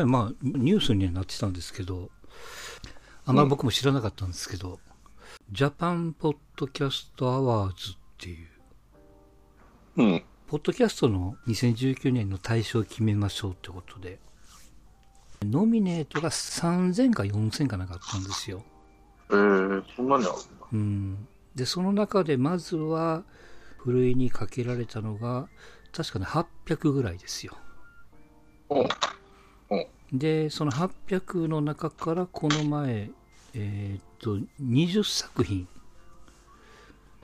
前、まあ、ニュースにはなってたんですけど、あんまり僕も知らなかったんですけど、 JAPAN PODCAST AWARDS っていう、うん。ポッドキャストの2019年の大賞を決めましょうってことで、ノミネートが3000か4000かなんかあったんですよ。えー、そんなにあるんだ。うん。で、その中でまずは、ふるいにかけられたのが、確かね、800ぐらいですよ。で、その800の中からこの前、えーっと、20作品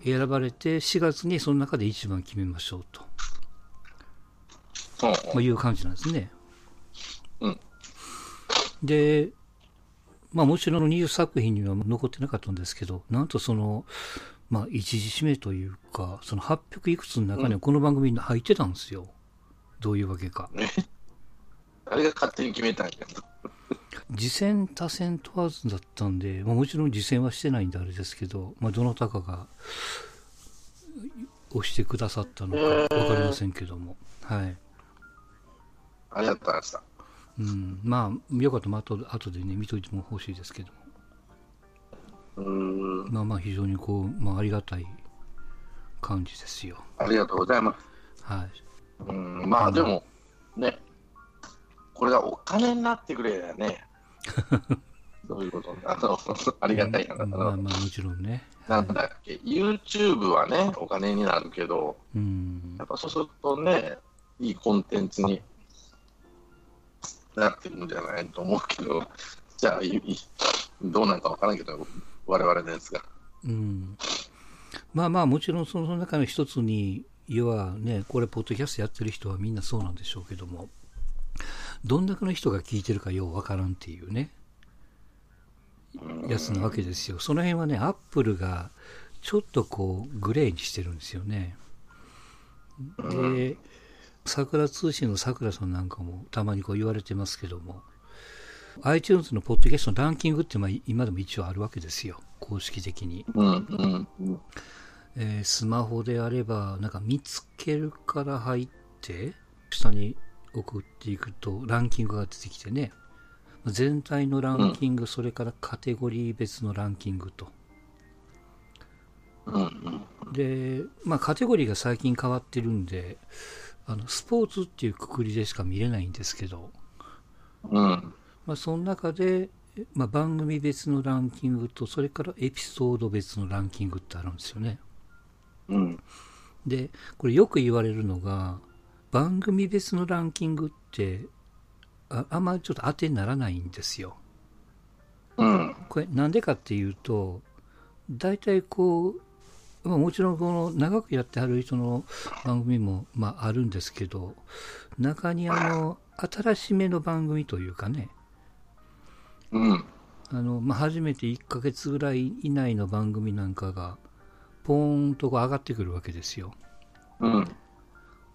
選ばれて、4月にその中で一番決めましょうと、うん。まあ、いう感じなんですね。うん。で、まあもちろん20作品には残ってなかったんですけど、なんとその、まあ一時指名というか、その800いくつの中にはこの番組に入ってたんですよ。どういうわけか。あれが勝手に決めたんや。次戦多戦問わずだったんで、まあ、もちろん次戦はしてないんであれですけど、まあ、どなたかが押してくださったのか分かりませんけども、はい。ありがとうございました。うん、まあ、よかったら後で後でね、見といても欲しいですけども、うーん。まあまあ、非常にこう、まあ、ありがたい感じですよ。ありがとうございます。はい。うん。まあでも、ね、これがお金になってくれやね。どういうことあの、ありがたいな。あまあのまあ、もちろんね。なんだっけ、YouTube はね、お金になるけど、うんや。っぱそうするとね、いいコンテンツになってるんじゃないと思うけど、じゃあ、いいどうなんかわからんけど、我々のやつが。うん。まあまあ、もちろんその中の一つに、要はね、これ、ポッドキャストやってる人はみんなそうなんでしょうけども、どんだけの人が聞いてるかようわからんっていうね、やつなわけですよ。その辺はね、アップルがちょっとこう、グレーにしてるんですよね。で、桜通信の桜さんなんかもたまにこう言われてますけども、iTunes のポッドキャストのランキングってまあ今でも一応あるわけですよ、公式的に。うん、うん、うん。えースマホであれば、なんか見つけるから入って、下に送っていくとランキングが出てきてね、全体のランキング、それからカテゴリー別のランキングと。うん、うん。で、まあカテゴリーが最近変わってるんで、あの、スポーツっていうくくりでしか見れないんですけど、うん、まあその中で、まあ番組別のランキングと、それからエピソード別のランキングってあるんですよね。うん。で、これよく言われるのが、番組別のランキングって、ああんまりちょっと当てにならないんですよ。うん、これなんでかっていうと、大体こう、まあ、もちろんこの長くやってはる人の番組もまああるんですけど、中にあの、新しめの番組というかね、うん。あの、まあ、初めて1ヶ月ぐらい以内の番組なんかが、ポーンとこう上がってくるわけですよ。うん。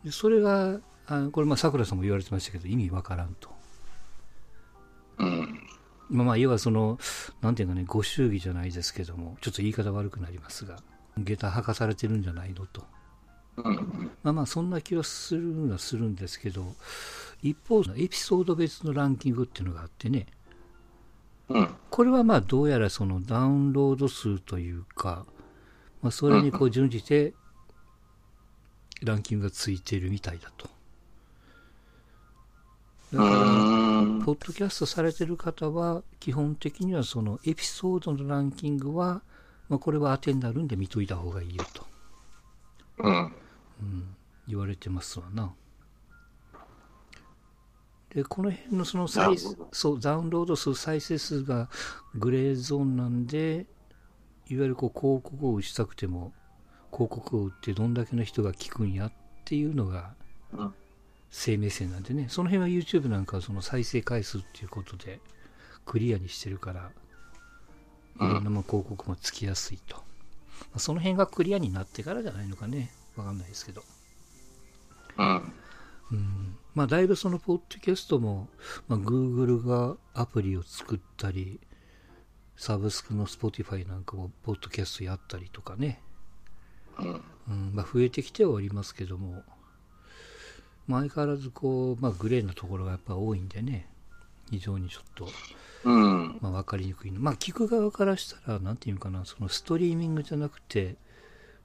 でそれが、あのこれ、まあ、桜さんも言われてましたけど、意味わからんと。うん。まあ、まあ、要はその、なんていうかね、ご祝儀じゃないですけども、ちょっと言い方悪くなりますが、下駄履かされてるんじゃないのと。うん。まあまあ、そんな気はするのはするんですけど、一方、エピソード別のランキングっていうのがあってね、うん。これはまあ、どうやらそのダウンロード数というか、まあ、それにこう準じて、ランキングがついているみたいだと。だから、うん。ポッドキャストされてる方は、基本的にはそのエピソードのランキングは、まあ、これは当てになるんで見といた方がいいよと、うん。うん、言われてますわな。で、この辺のその再そう、ダウンロード数、再生数がグレーゾーンなんで、いわゆるこう広告を打ちたくても、広告を打ってどんだけの人が聞くんやっていうのがうん生命線なんでね、その辺は YouTube なんかはその再生回数っていうことでクリアにしてるから、いろんなまあ広告もつきやすいと。まあその辺がクリアになってからじゃないのかね。わかんないですけど。うん。うん。まあ、だいぶそのポッドキャストも、まあ、Google がアプリを作ったり、サブスクの Spotify なんかもポッドキャストやったりとかね。うん。うん、まあ、増えてきてはおりますけども、まあ、相変わらずこう、まあ、グレーなところがやっぱ多いんでね。非常にちょっと、うん。まあ、分かりにくいの。まあ、聞く側からしたら、なんていうのかな、そのストリーミングじゃなくて、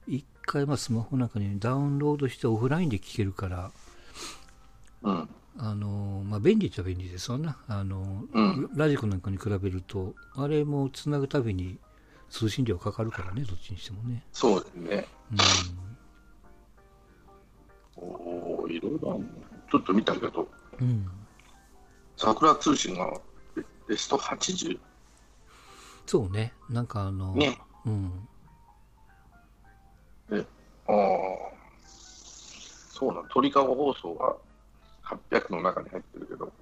一回、まあ、スマホなんかにダウンロードしてオフラインで聞けるから、うん。あのまあ、便利っちゃ便利ですわな。あの、うんラジコなんかに比べると、あれもつなぐたびに通信料かかるからね、どっちにしてもね。そうですね。うおおいろいろあるねちょっと見たけど、ん。うん。桜通信がベベスト80。そうね。なんかあの、ね。うん。ああ。そうなん、鳥かご放送が800の中に入ってるけど、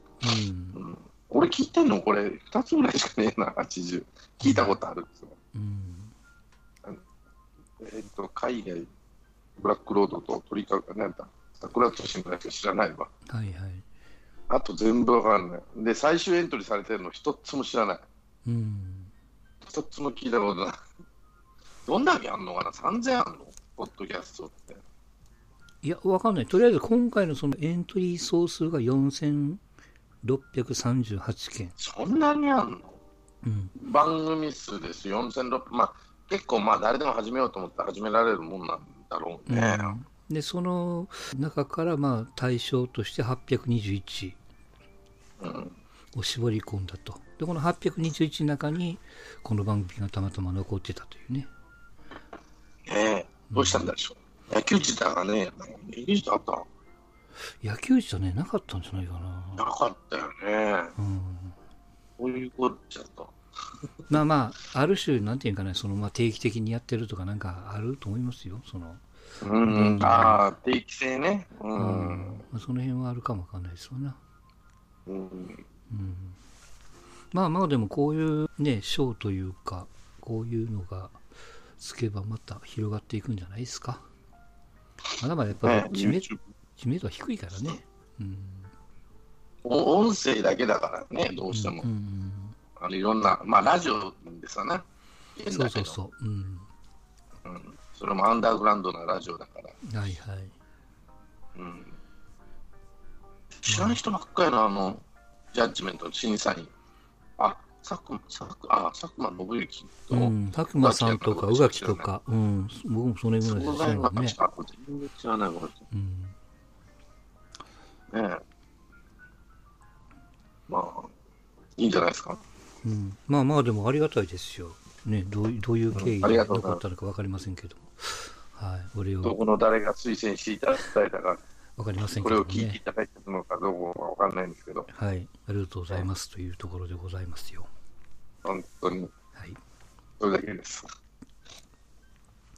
うん。うん、俺聞いてんのこれ2つぐらいしかねえな、80。聞いたことあるんですよ。うん。えっ、と、海外、ブラックロードと鳥かご、なんだ、桜通信ぐらいしか知らないわ。はいはい。あと全部わかんない。で、最終エントリーされてるの一つも知らない。うん。一つも聞いたことない。どんだけあんのかな ?3000 あんの？ポッドキャストって。いや、わかんない。とりあえず今回のそのエントリー総数が4638件。そんなにあんの？うん。番組数です4600、まあ結構まあ誰でも始めようと思って始められるもんなんだろうね。うんで、その中からまあ対象として821うん。を絞り込んだと。で、この821の中にこの番組がたまたま残ってたというね。ねえ、どうしたんでしょう。野球自体がね、野球自体あった野球じゃね、なかったんじゃないかな。なかったよね。うん。こういうことちゃった。まあまあ、ある種、なんていうかね、そのまあ定期的にやってるとかなんかあると思いますよ。その、うん、ああ、定期性ね。う。うんん。まあ、その辺はあるかもわかんないですわな。うん。うんまあまあでもこういうね、賞というか、こういうのがつけばまた広がっていくんじゃないですか。まだまだやっぱねり知名,、知名度は低いからね。うん。お音声だけだからね、どうしても。うんあのいろんな、まあラジオですよね。うん、そうそうそう。うん。う。うん。それもアンダーグラウンドなラジオだから。はいはい。うん。知らない人ばっかりのあの、ジャッジメントの審査員。あ、佐久間、佐久あ、佐久間信之と、うん。佐久間さんとか宇垣とか、うん。僕もそれぐらいです総菜よね。がしか全然知らないこの人うん。ねえ。まあ、いいんじゃないですか。うん、まあまあでもありがたいですよ。ね、どういどういう経緯が残ったのか分かりませんけども。はい。俺どをこの誰が推薦していただいたか、分かりませんこけどもねれを聞いてい。ただいてるのかどうかわかんないんですけど、はい。ありがとうございますというところでございますよ。本当にはい。それだけです。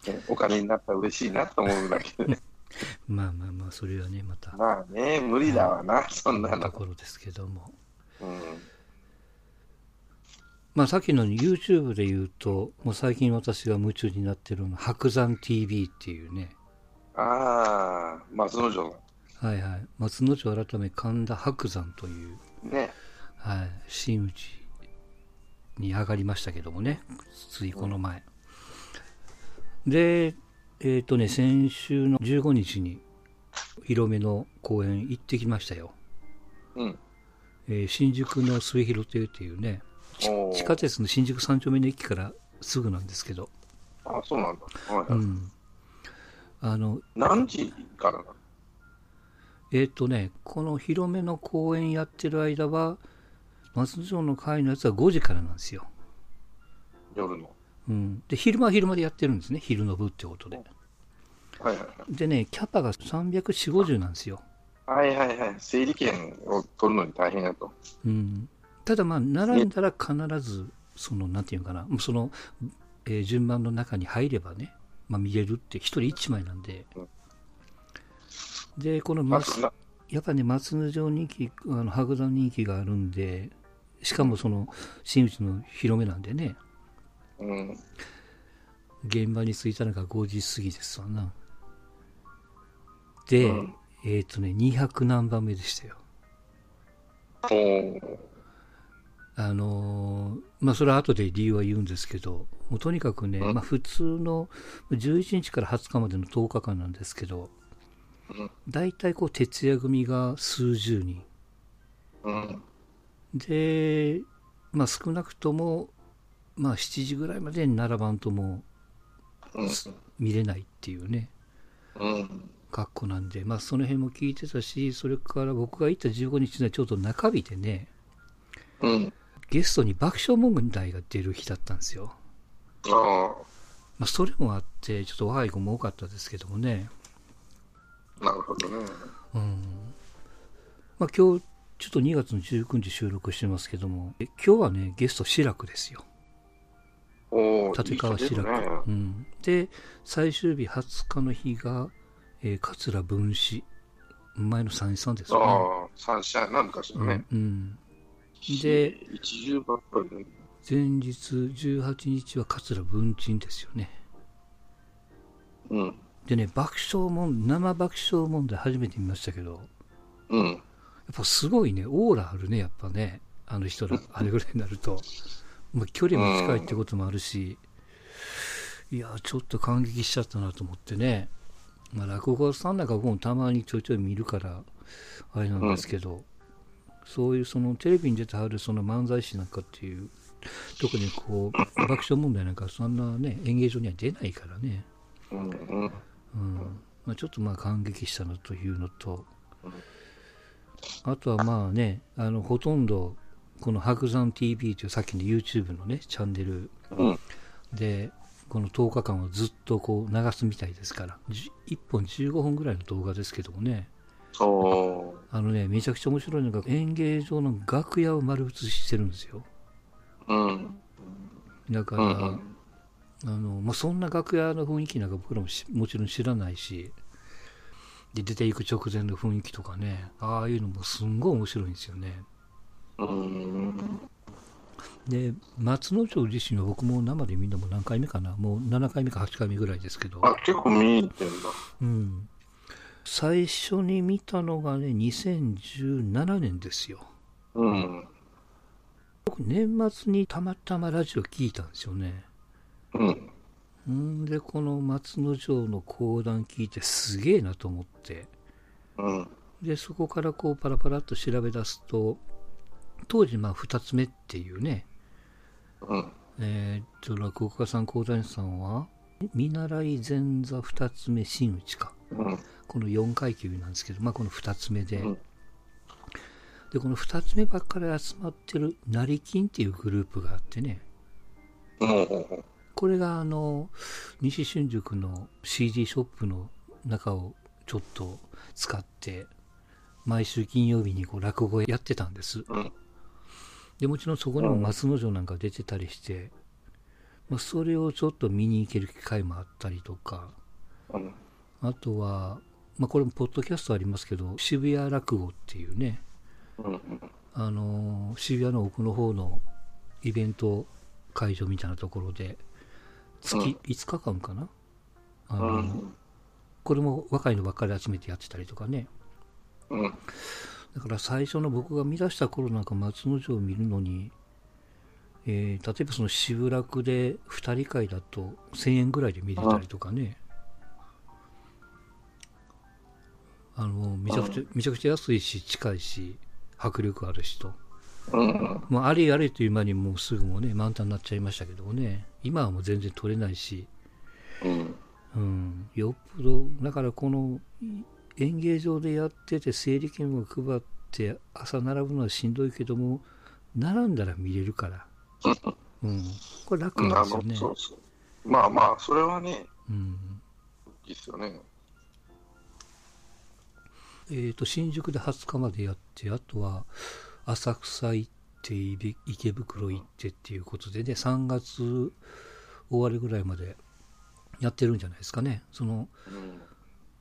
ねお金になったら嬉しいなと思うだけで、まあまあまあ、それはね、また、まあね、無理だわな、そんなとの。ころですけども。うん、まあさっきの YouTube で言うと、もう最近私が夢中になってるのは、白山 TV っていうね、ああ、松之丞はいはい。松之丞改め神田白山という、ね、はい、真打ちに上がりましたけどもね、ついこの前。で、えっ、とね、先週の15日に、広めの公園行ってきましたよ。うん。えー新宿の末広亭っていうね、地下鉄の新宿三丁目の駅からすぐなんですけど、あそうなんだ。はいはいうん。あの、何時からえっ、とね、この広めの公演やってる間は、松之丞の会のやつは5時からなんですよ。夜の。うん。で、昼間は昼間でやってるんですね。昼の部ってことで。はいはいでね、キャパが340、50なんですよ。はい。はいはいはい。整理券を取るのに大変やと。うん。ただまあ、並んだら必ず、その、なんていうのかな、その、えー順番の中に入ればね、まあ見れるって、一人一枚なんで。で、このま松やっぱね、松之丞人気、あの白山人気があるんで、しかもその、真打ちの広めなんでね、うん。現場に着いたのが5時過ぎですわな。で、うんえっ、とね、200何番目でしたよ。あのーまあ、それは後で理由は言うんですけど、もうとにかくね、うんまあ、普通の11日から20日までの10日間なんですけど、うん大体こう徹夜組が数十人、うん。で、まあ少なくとも、まあ7時ぐらいまでに並ばんともうん。見れないっていうね、うん。格好なんで、まあその辺も聞いてたし、それから僕が行った15日はちょうど中日でね、うん。ゲストに爆笑問題が出る日だったんですよ。あまあそれもあって、ちょっと若い子も多かったですけどもね、あ、なるほどね。うん。まあ今日、ちょっと2月の19日収録してますけども、え今日はね、ゲスト志らくですよ。おお、立川志らく。うん。で、最終日20日の日が、えー桂文枝。前の三枝さんですよね。ああ、三社やな、昔のね。うんうん。で、一重ばっかりで。前日18日は桂文鎮ですよね。うん。でね、爆笑問生爆笑問題初めて見ましたけど、うん。やっぱすごいね、オーラあるね、やっぱね、あの人ら、あれぐらいになると。まあ、距離も近いってこともあるし、いや、ちょっと感激しちゃったなと思ってね、まあ、落語家さんなんか僕もたまにちょいちょい見るから、あれなんですけど、そういうそのテレビに出てはるその漫才師なんかっていう、特にこう、爆笑問題なんかそんなね、演芸場には出ないからね、うん。うん。うんまあ、ちょっとまあ感激したなというのと、あとはまあね、あのほとんどこの白山 TV というさっきの YouTube のね、チャンネルうん。で、この10日間をずっとこう流すみたいですから、じ1本15本ぐらいの動画ですけどもね、おあのね、めちゃくちゃ面白いのが演芸場の楽屋を丸写ししてるんですよ。うん。だから、うんあのまあ、そんな楽屋の雰囲気なんか僕らもしもちろん知らないしで出ていく直前の雰囲気とかねああいうのもすんごい面白いんですよねうん。で松之丞自身は僕も生で見るのも何回目かなもう7回目か8回目ぐらいですけど、あ、結構見てんだ。うん、最初に見たのがね2017年ですようん。僕年末にたまたまラジオ聞いたんですよねうん。んでこの松之丞の講談聞いてすげえなと思ってうん。でそこからこうパラパラっと調べ出すと当時まあ2つ目っていうねうん。えーっと落語家さん講談師さんは見習い前座2つ目真打ちかうん。この4階級なんですけど、まあ、この2つ目で、うんでこの2つ目ばっかり集まってる成金っていうグループがあってねうん。これがあの西新宿の CD ショップの中をちょっと使って毎週金曜日にこう落語やってたんですうん。でもちろんそこにも松之丞なんか出てたりして、まあ、それをちょっと見に行ける機会もあったりとかうん。あとは、まあ、これもポッドキャストありますけど渋谷落語っていうねうん。あのー渋谷の奥の方のイベント会場みたいなところで月うん5日間かな、あうのん。これも若いのばっかり集めてやってたりとかねうん。だから最初の僕が見出した頃なんか松之丞を見るのに、えー例えばその渋楽で2人会だと1000円ぐらいで見れたりとかね。あのめちゃくちゃめちゃくちゃ安いし近いし迫力あるしと。うん。もうあれあれという間にもうすぐもうね満タンになっちゃいましたけどもね。今はもう全然取れないし、うん。うん、よっぽどだからこの演芸場でやってて整理券を配って朝並ぶのはしんどいけども並んだら見れるから、うん、これ楽なんですよね、そうそう。まあまあ、それはね、うんいいっすよね。えー、と新宿で20日までやってあとは浅草行って池池袋行ってっていうことでね3月終わりぐらいまでやってるんじゃないですかねそのうん。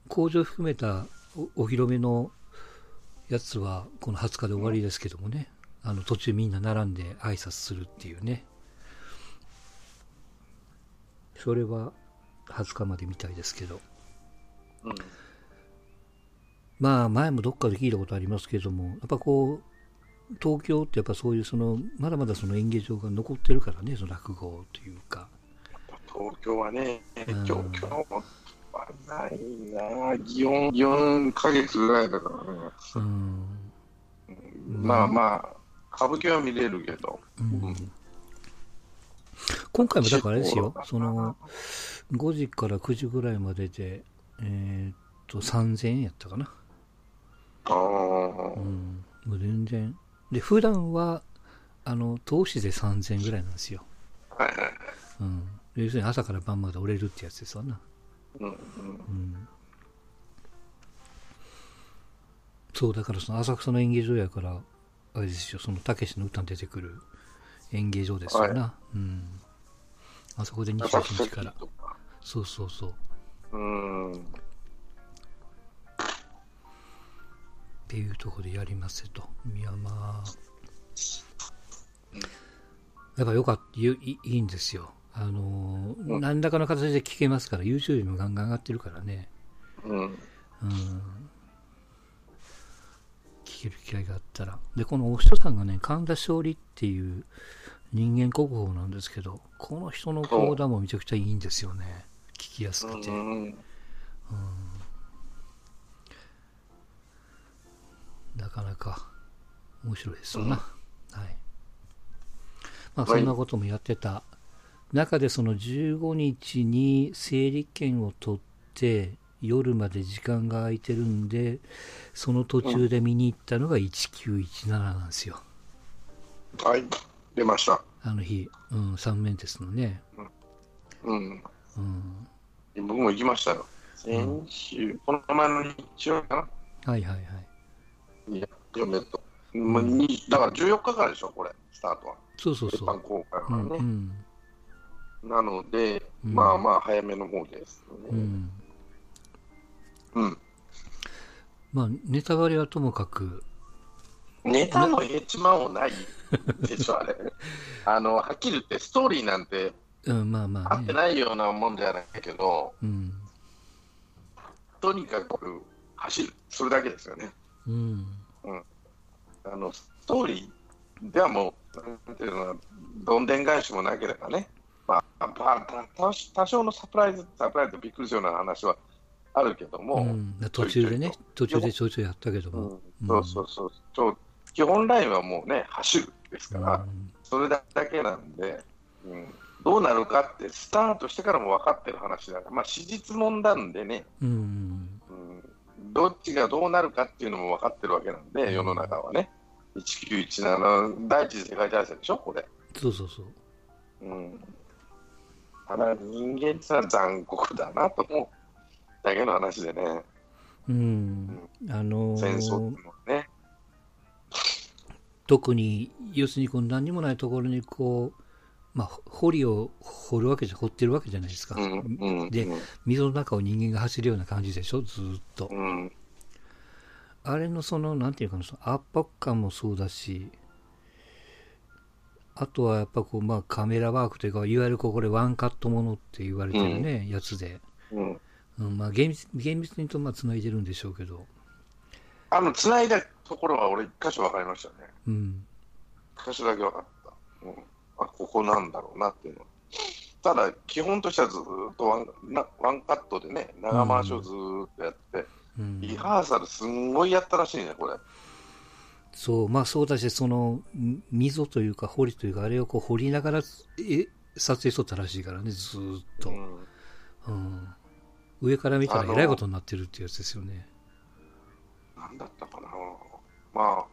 工場含めたおお披露目のやつはこの20日で終わりですけどもね、あの途中みんな並んで挨拶するっていうね。それは20日までみたいですけど。うん。まあ前もどっかで聞いたことありますけどもやっぱこう東京ってやっぱそういうそのまだまだその演芸場が残ってるからねその落語というか。東京はね、うん。東京はないな、4、4ヶ月ぐらいだからね。うんまあまあ、歌舞伎は見れるけど、うん今回もだからあれですよ、その、5時から9時ぐらいまでで、えーっと、3000円やったかな。ああ、うん。もう全然。で、普段は、あの、投資で3000円ぐらいなんですよ。はいはいはい。うん。要するに朝から晩まで折れるってやつですわな。うん。そう、だからその浅草の演芸場やから、あれですよ、そのたけしの歌に出てくる演芸場ですよな。うん。あそこで浅28草日から。そうそうそう。うん。っていうところでやりますと。いや、まあ。やっぱよかった、いいいいんですよ。あのー、うん何らかの形で聞けますから、YouTube にもガンガン上がってるからね。うん。うん。聞ける機会があったら。で、このお人さんがね、神田勝利っていう人間国宝なんですけど、この人の講談もめちゃくちゃいいんですよね。聞きやすくて。うん。なかなか面白いですよな。うんはい。まあ、そんなこともやってた。中でその15日に整理券を取って、夜まで時間が空いてるんで、その途中で見に行ったのが1917なんですよ。はい。出ました。あの日、うん、三面ですのね。うん。うん。僕も行きましたよ。先週、この前の日曜かはいはいはい。な。いや、嫁と。まあにだから14日からでしょ、これ、スタートは。一そうそうそう。般公開うん、はね。うん。なので、うんまあまあ早めの方ですよね。うん。うん。まあ、ネタバレはともかく、ネタのヘチマもないでしょ、あれ。あの、はっきり言って、ストーリーなんてうん、まあまあね。合ってないようなもんじゃないけど、うん。とにかく走る、それだけですよね。うん。あのストーリーではもう、なんていうのどんでん返しもなければね、多多少のサプライズ、サプライズびっくりするような話はあるけども、うん、途中でね途中でちょいちょいやったけども、うん。そうそうそう。そう、基本ラインはもうね、走るですから、うん。それだけなんで、うん、どうなるかって、スタートしてからも分かってる話だから、まあ、史実問なんでね、うんうん、どっちがどうなるかっていうのも分かってるわけなんで、世の中はね。1917第一次世界大戦でしょ、これ。そうそうそう。うん。ただ、人間ってのは残酷だなと思うだけの話でね、うん。あのー戦争っていうのはね。特に要するにこう何にもないところにこうまあ堀を掘るわけじゃ掘ってるわけじゃないですか、うんうん、でうん。水の中を人間が走るような感じでしょずーっと、うん、あれのそのなんていうかなその圧迫感もそうだしあとはやっぱこうまあカメラワークというかいわゆるこれワンカットものって言われてるね、やつで、うん。うん、まあ厳密厳密にとまあ繋いでるんでしょうけどあの、繋いだところは俺一箇所分かりましたね。うん一箇所だけ分かった。うん。あ、ここなんだろうなっていうのは。ただ、基本としてはずーっとワンなワンカットでね、長回しをずーっとやって、うんリハーサルすんごいやったらしいね、これ。そう、まあそうだし、その、ん溝というか堀というか、あれをこう掘りながら、え、撮影しとったらしいからね、ずーっと。うんうん。上から見たらえらいことになってるっていうやつですよね。なんだったかな。ま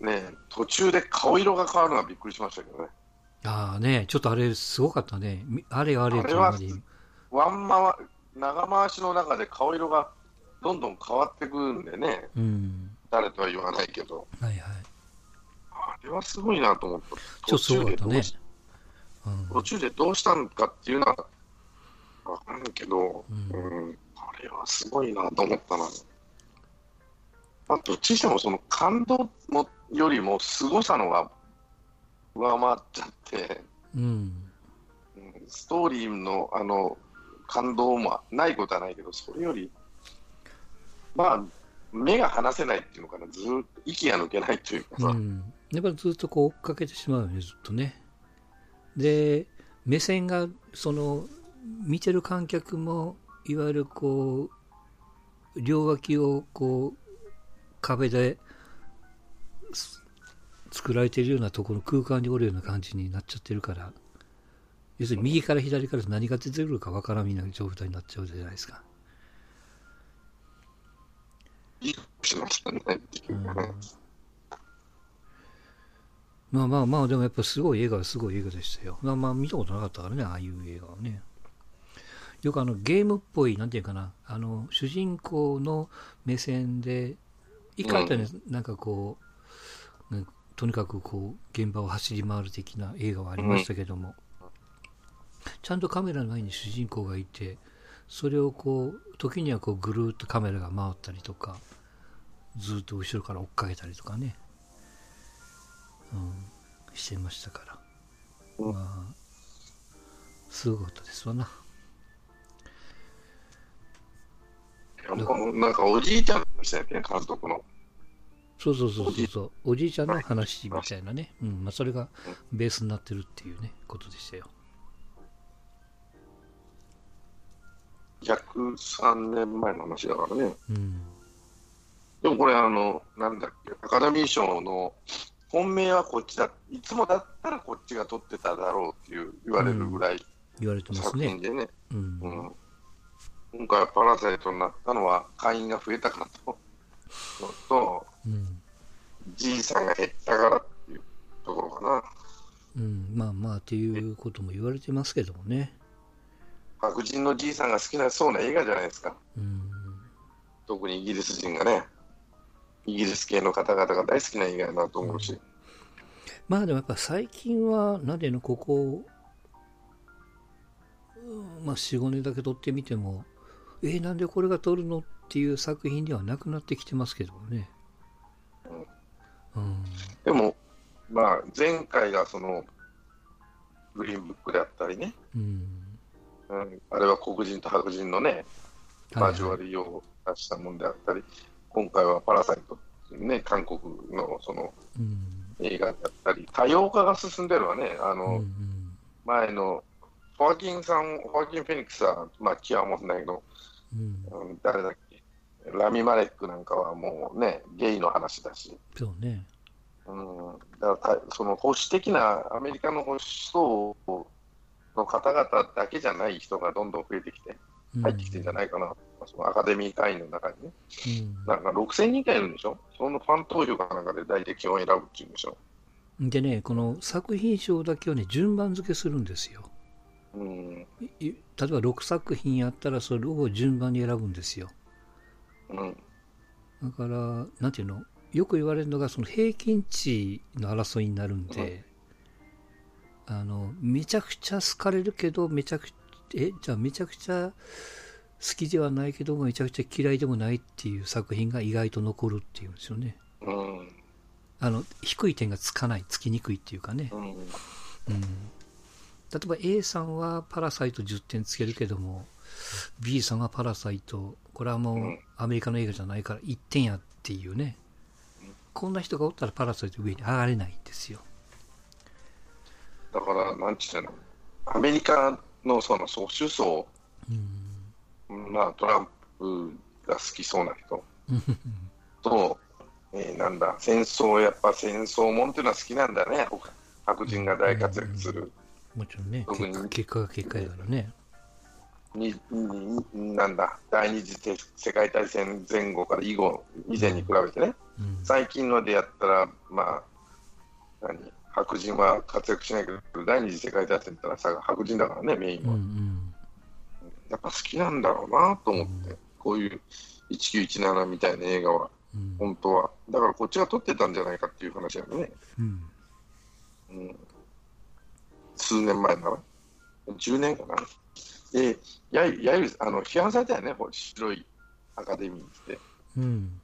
あ、ねえ途中で顔色が変わるのはびっくりしましたけどね。ああね、ちょっとあれすごかったね。みあれあれあれは。ワン回長回しの中で顔色がどんどん変わってくるんでね、うん。誰とは言わないけど、はいはい。あれはすごいなと思った。途中でどうし。うん。途中でどうしたのかっていうのは分からんけど、ううんん、あれはすごいなと思ったな。あと、知してもその感動もよりも凄さのが上回っちゃって、うん。うんストーリーのあの感動もないことはないけど、それより、まあ、目が離せないっていうのかな、ずっと息が抜けないというかさ、うん。やっぱりずっとこう追っかけてしまうよね、ずっとね。で、目線が、その、見てる観客も、いわゆるこう、両脇をこう、壁で、作られているようなところの空間におるような感じになっちゃってるから要するに右から左から何が出てくるかわからんみたいな状態になっちゃうじゃないですか。しれませんねまあまあまあ、でもやっぱすごい映画はすごい映画でしたよ。まあまあ見たことなかったからね、ああいう映画はね。よくあのゲームっぽい、なんていうかな、あの主人公の目線で、一回あったね、なんかこう、ねとにかくこう、現場を走り回る的な映画はありましたけども、ちゃんとカメラの前に主人公がいて、それをこう、時にはこうぐるーっとカメラが回ったりとか、ずっと後ろから追っかけたりとかね、うん、してましたから。うんまあ、すごかったですわな。なんかおじいちゃんでしたよね、監督の。そうそうそうそうそう、おじいちゃんの話みたいなね、うんまあ、それがベースになってるっていうね、ことでしたよ。103年前の話だからね。うん、でもこれ、あの、なんだっけ、アカデミー賞の本命はこっちだ、いつもだったらこっちが取ってただろうっていう言われるぐらい言われてますね。作品。でね、うん。うん。今回はパラサイトになったのは会員が増えたからと、のと、うん。じいさんが減ったからっていうところかな。うん、まあまあっていうことも言われてますけどもね。白人のじいさんが好きなそうな映画じゃないですか。うん、特にイギリス人がね、イギリス系の方々が大好きな映画だなと思うし。まあでもやっぱ最近は、なんでのここ、うんまあ4、5年だけ撮ってみても、えーなんでこれが撮るのっていう作品ではなくなってきてますけどもね。うん、でも、まあ、前回がその、グリーンブックであったりね、うん、うん、あれは黒人と白人のね、はい交わりを出したもんであったり、今回はパラサイトね、韓国のそのうん、映画だったり、多様化が進んでるわね、あうん、の、前の、ホアキンさん、ホアキン・フェニックスは、まあ、気は持ってないけど、うん、うん誰だっけ、ラミ・マレックなんかはもうね、ゲイの話だし、そうね。うん、だからたその保守的なアメリカの保守層の方々だけじゃない人がどんどん増えてきて、うん、入ってきてんじゃないかな、そのアカデミー会員の中にね、うん。なんか6000人かいるんでしょ、そのファン投票かなんかで大体基本選ぶっていうんでしょ？でね、この作品賞だけをね、順番付けするんですよ。うん。例えば6作品やったらそれを順番に選ぶんですよ。うん。だから、なんていうの？よく言われるのが、その平均値の争いになるんで、あの、めちゃくちゃ好かれるけど、めちゃくちゃ、え、じゃあめちゃくちゃ好きではないけども、めちゃくちゃ嫌いでもないっていう作品が意外と残るっていうんですよね。うんあの、低い点がつかない、つきにくいっていうかね。うんうん。例えば A さんはパラサイト10点つけるけども、B さんはパラサイト、これはもううんアメリカの映画じゃないから1点やっていうね。こんな人がおったらパラサイト上に上がれないんですよ。だから、なんちゅうの、アメリカのその保守層、うん。まあ、トランプが好きそうな人と、えーなんだ、戦争、やっぱ戦争もんっていうのは好きなんだね、白人が大活躍する。もちろんね、特に結果が結果やからね。にになんだ第二次世界大戦前後から以後以前に比べてね、うん。最近のでやったら、まあ、何白人は活躍しないけど、第二次世界大戦ってのはさ白人だからね、メインうんうは。ん。やっぱ好きなんだろうなと思って、こういう1917みたいな映画は、うん。本当は。だからこっちが撮ってたんじゃないかっていう話だよね。うん。うん、数年前なら、10年かな。で、やゆ、やゆ、あの、批判されたよね、ほ白いアカデミーって。うん。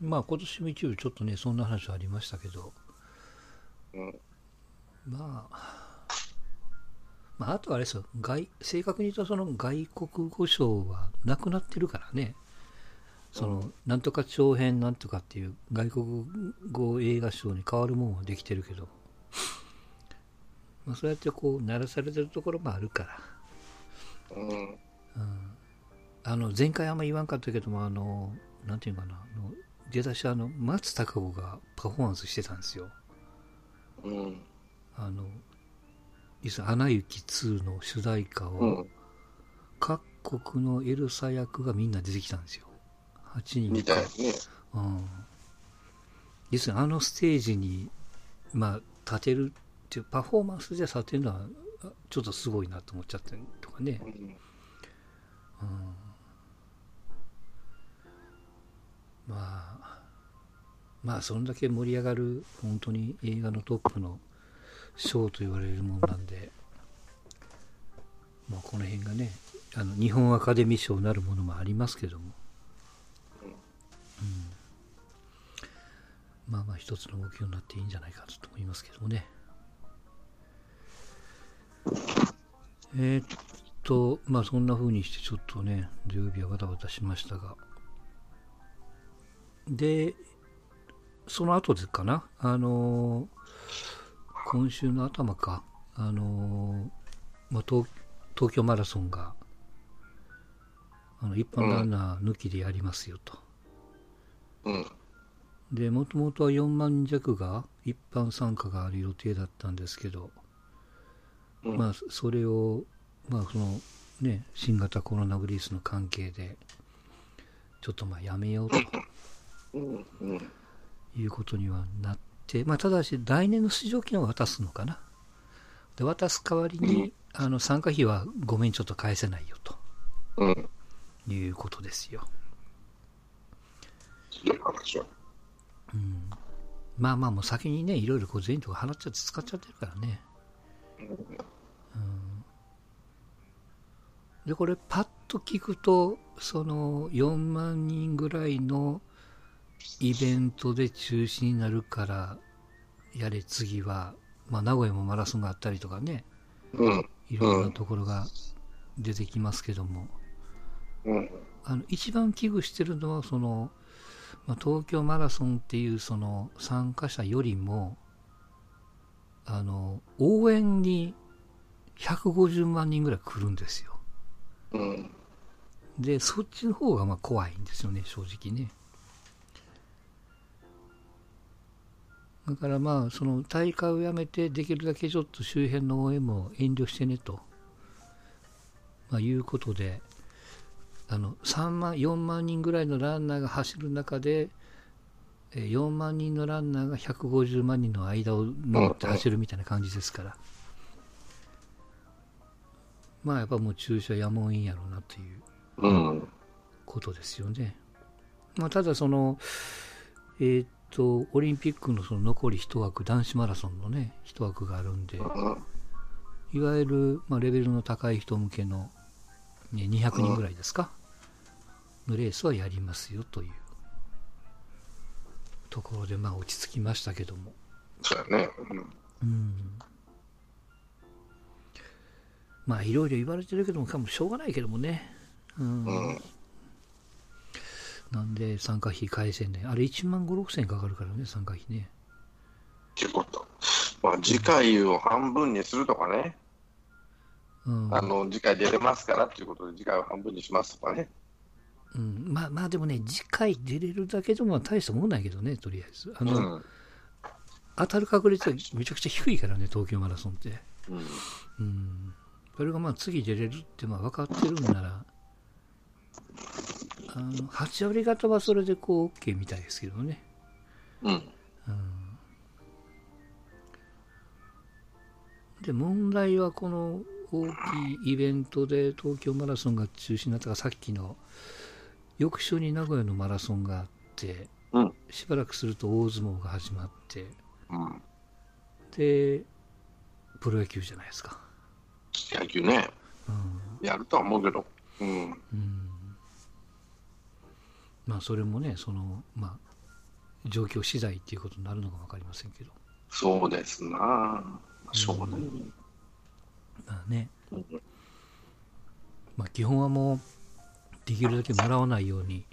まあ今年も一部ちょっとね、そんな話はありましたけど、うん、まあ、まあ、あとはあれですよ、外、正確に言うとその外国語賞はなくなってるからね。その、なんとか長編なんとかっていう外国語映画賞に変わるもんはできてるけど、まあそうやってこう、鳴らされてるところもあるから。うん、うんあの前回あんま言わんかったけどもあのなんていうかなあの出だしあの松たか子がパフォーマンスしてたんですようん。あの、アナ雪2の主題歌うを、ん。各国のエルサ役がみんな出てきたんですよ。8人みたいね。うん。実はあのステージに、まあ、立てるっていう、パフォーマンスで立てるのは、あちょっとすごいなと思っちゃったりとかねう。ん。うん。まあ、まあ、そんだけ盛り上がる、本当に映画のトップの賞と言われるもんなんで、まあ、この辺がね、あの日本アカデミー賞なるものもありますけども、うん、まあまあ一つの目標になっていいんじゃないかと思いますけどもね。えーっと、まあそんな風にしてちょっとね、土曜日はわたわたしましたが。で、その後ですかな、あのー今週の頭か、あのーまあ、東東京マラソンが、あの一般ランナー抜きでやりますよと。うん。で、もともとは4万弱が一般参加がある予定だったんですけど、うんまあ、それを、まあ、その、ね、新型コロナウイルスの関係で、ちょっとまあやめようと。いうことにはなって、まあ、ただし、来年の出場権を渡すのかな。で、渡す代わりに、あの、参加費はごめん、ちょっと返せないよとうん。いうことですよ。ひどい話は。うん。まあまあ、もう先にね、いろいろこう、全員とか払っちゃって使っちゃってるからね。で、これ、パッと聞くと、その、4万人ぐらいのイベントで中止になるから、やれ、次は、まあ、名古屋もマラソンがあったりとかね、うん。いろんなところが出てきますけども、うん。あの一番危惧してるのは、その、まあ、東京マラソンっていうその参加者よりも、あの、応援に150万人ぐらい来るんですよ。うん。で、そっちの方がまあ怖いんですよね、正直ね。だからまあ、その大会をやめて、できるだけちょっと周辺の応援も遠慮してねと、まあ、いうことで、あの3万、4万人ぐらいのランナーが走る中で、えー4万人のランナーが150万人の間を守って走るみたいな感じですから、まあやっぱもう注射やもんやろうなといううん。ことですよね。まあ、ただその、えーっと、オリンピックのその残り1枠、男子マラソンのね、1枠があるんで、いわゆる、まあ、レベルの高い人向けの、ね、200人ぐらいですか、のレースはやりますよというところで、まあ、落ち着きましたけども。そうやね。うん。まあ、いろいろ言われてるけども、かもしょうがないけどもね。うん。うん。うん。なんで参加費返せんねんあれ1万5、6千円かかるからね、参加費ね。ってこと。まあ、次回を半分にするとかね。うん。あの、次回出れますからっていうことで、次回を半分にしますとかね。うん、まあまあでもね、次回出れるだけでも大したもんないけどね、とりあえず。あの、うん。当たる確率はめちゃくちゃ低いからね、東京マラソンって。うん。うん。それがまあ次出れるってまあ分かってるんなら、あの、8割方はそれでこう OK みたいですけどね。うん。うん。で、問題はこの大きいイベントで東京マラソンが中止になったから、さっきの翌週に名古屋のマラソンがあって、うん。しばらくすると大相撲が始まって、うん。で、プロ野球じゃないですか。野球ね。うん。やるとは思うけど。うん。うん。まあ、それもね、その、まあ、状況次第っていうことになるのか分かりませんけど。そうですな。まあしょうがない。まあね、うんまあ、基本はもう、できるだけもらわないように、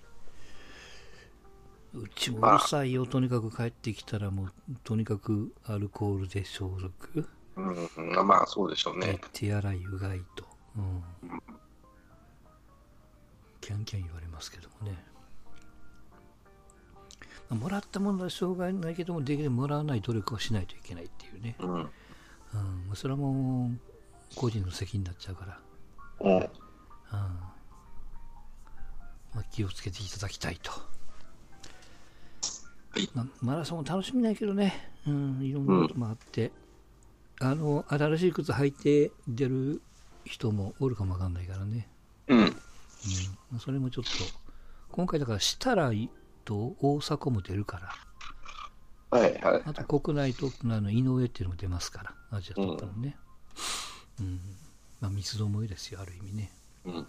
うちもうるさいよ、とにかく帰ってきたら、もう、とにかくアルコールで消毒、うん。まあ、そうでしょうね。手洗い、うがいと、うん、キャンキャン言われますけどもね。もらったものはしょうがないけども、できるもらわない努力をしないといけないっていうね。うん。うん、それはもう、個人の責任になっちゃうから。うん。うんまあ、気をつけていただきたいと。まあマラソンも楽しみないけどね、うん、いろんなこともあって、あの新しい靴履いて出る人もおるかもわかんないからね、うん。それもちょっと、今回だから、設楽と大迫も出るから、はいはい。あと国内トップのあの井上っていうのも出ますから、アジアトップのね。うんまあ、三つどもえですよ、ある意味ね。うん。